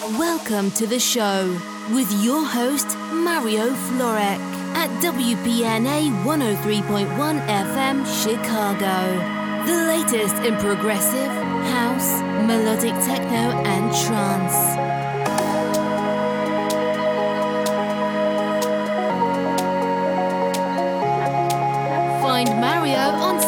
Welcome to the show with your host, Mario Florek at WPNA 103.1 FM Chicago. The latest in progressive, house, melodic techno, and trance. Find Mario on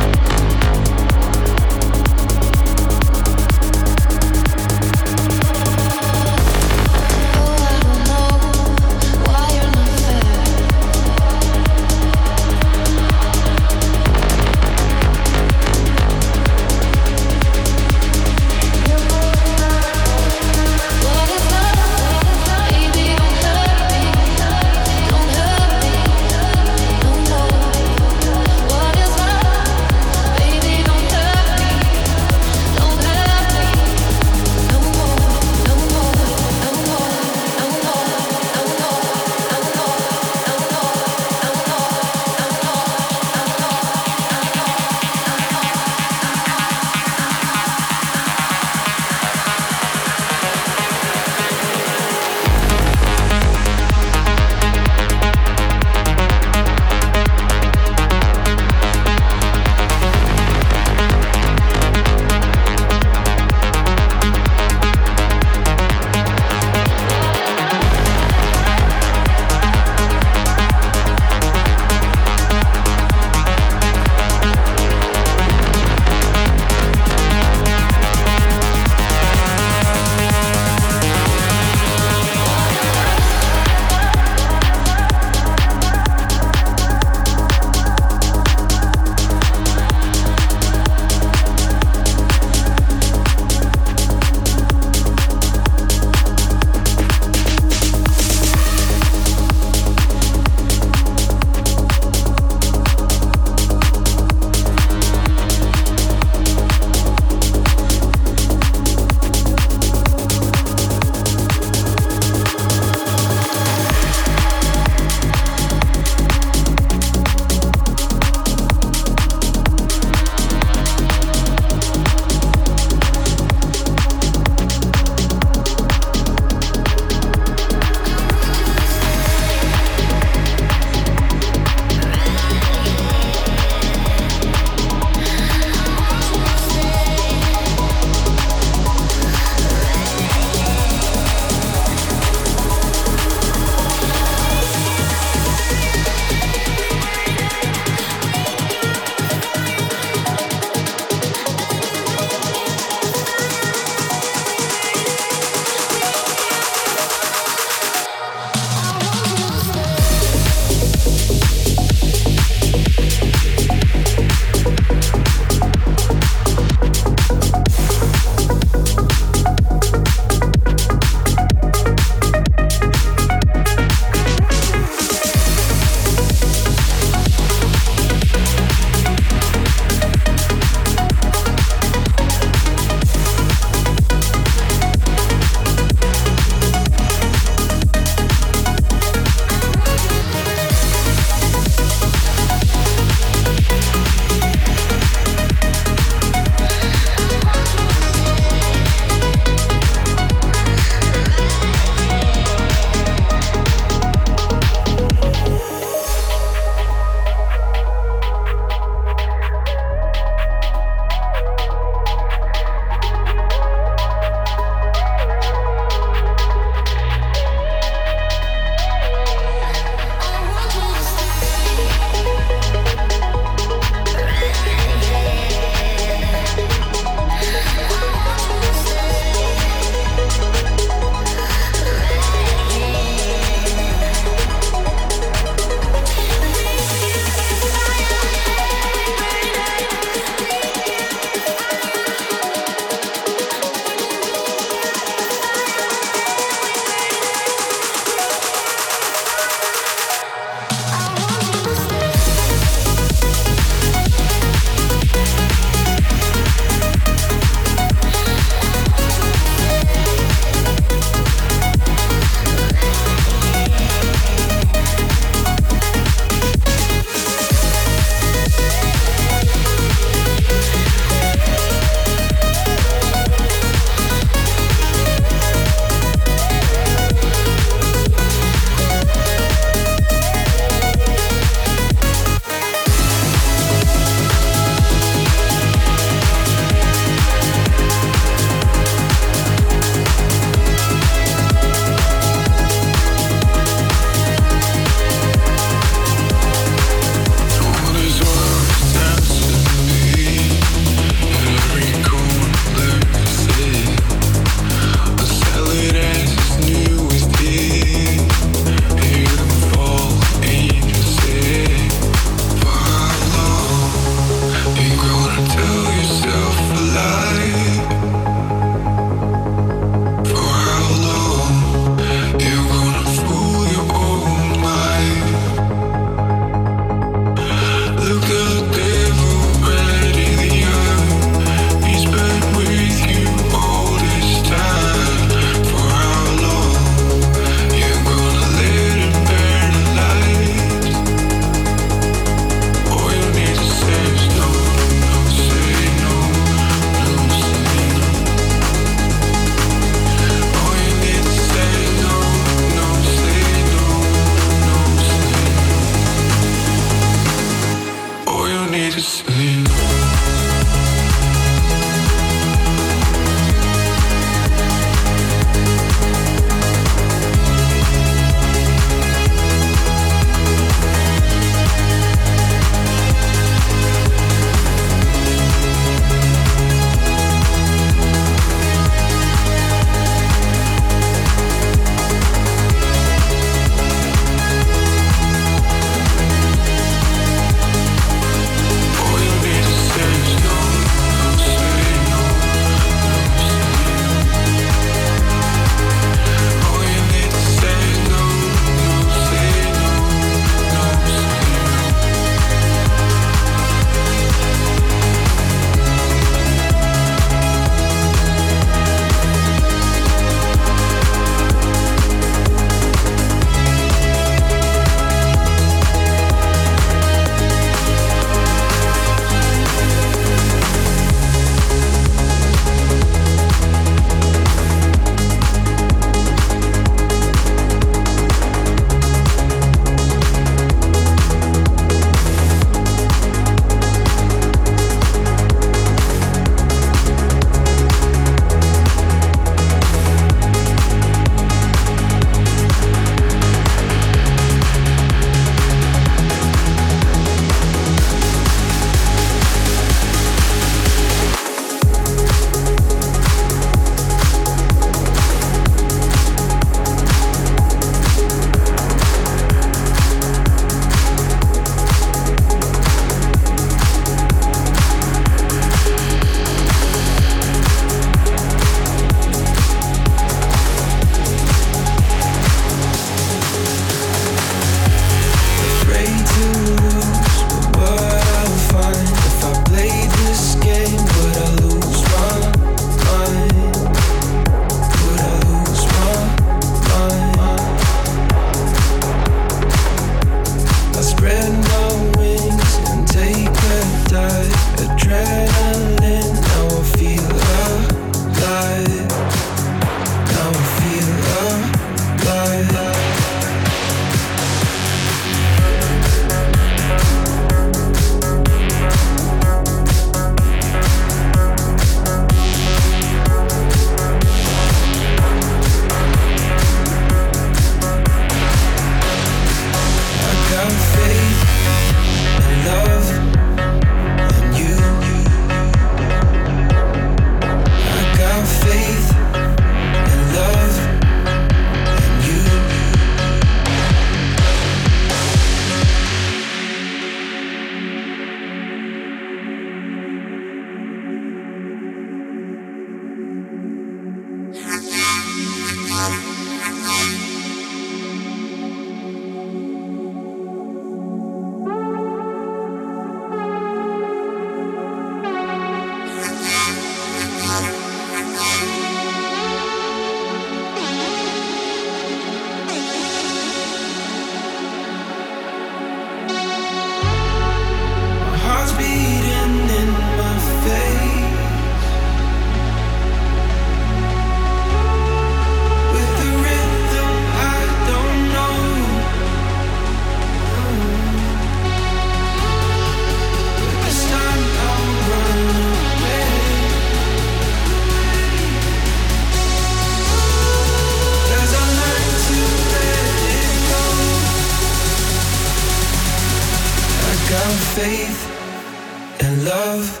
got faith and love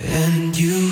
and you.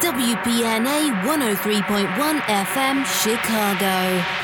WPNA 103.1 FM Chicago.